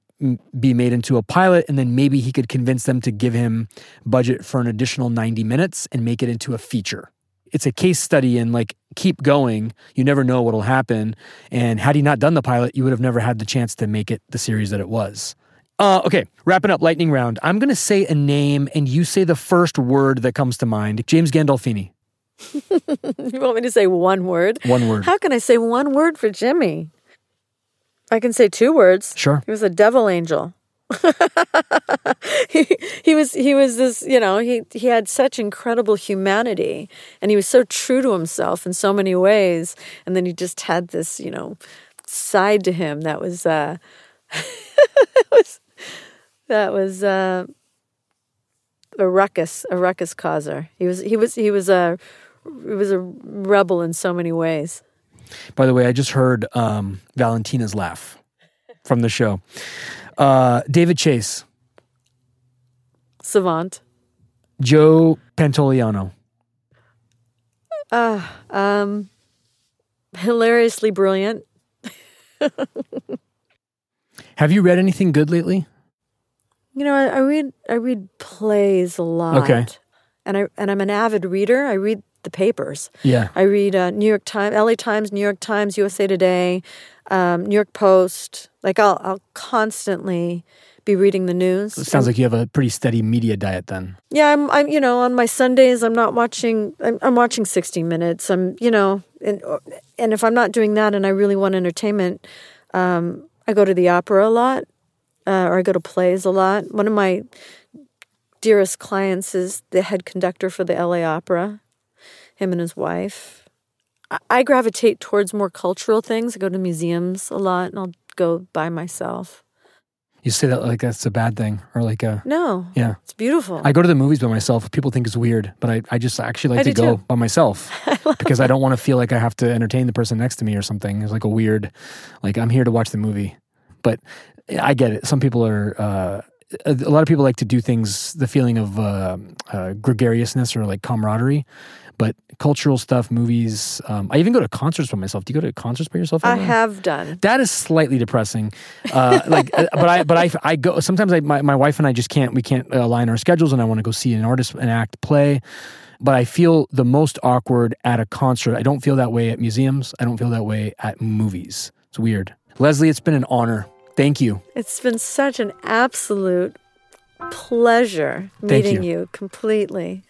be made into a pilot and then maybe he could convince them to give him budget for an additional 90 minutes and make it into a feature. It's a case study in like keep going. You never know what'll happen. And had he not done the pilot, you would have never had the chance to make it the series that it was. Uh, okay, wrapping up lightning round. I'm going to say a name and you say the first word that comes to mind. James Gandolfini. You want me to say one word? One word. How can I say one word for Jimmy? I can say two words. Sure. He was a devil angel. he, he was he was this you know he he had such incredible humanity and he was so true to himself in so many ways and then he just had this you know side to him that was uh that was that was uh a ruckus a ruckus causer he was he was he was a he was a rebel in so many ways By the way, I just heard um, Valentina's laugh from the show. Uh, David Chase, savant Joe Pantoliano. uh um hilariously brilliant Have you read anything good lately? You know, I, I read I read plays a lot. Okay. And I and I'm an avid reader. I read the papers. Yeah. I read uh, New York Times, LA Times, New York Times, USA Today, um, New York Post. Like I'll I'll constantly be reading the news. It sounds like you have a pretty steady media diet then. Yeah, I'm I'm you know on my Sundays I'm not watching I'm, I'm watching 60 Minutes. I'm you know and and if I'm not doing that and I really want entertainment, um, I go to the opera a lot, uh, or I go to plays a lot. One of my dearest clients is the head conductor for the LA Opera. Him and his wife. I, I gravitate towards more cultural things. I go to museums a lot, and I'll go by myself. You say that like that's a bad thing or like a No, yeah. it's beautiful. I go to the movies by myself. People think it's weird, but I, I just actually like I to go too. by myself because I don't want to feel like I have to entertain the person next to me or something. It's like a weird, like I'm here to watch the movie. But I get it. Some people are, uh, a a lot of people like to do things, the feeling of uh, uh, gregariousness or like camaraderie. But cultural stuff, movies, um, I even go to concerts by myself. Do you go to concerts by yourself? I have done. That is slightly depressing. Uh, like, uh, but I, but I, I go. Sometimes I, my, my wife and I just can't. We can't align our schedules, and I want to go see an artist, an act, play. But I feel the most awkward at a concert. I don't feel that way at museums. I don't feel that way at movies. It's weird. Leslie, it's been an honor. Thank you. It's been such an absolute pleasure Thank meeting you. you completely.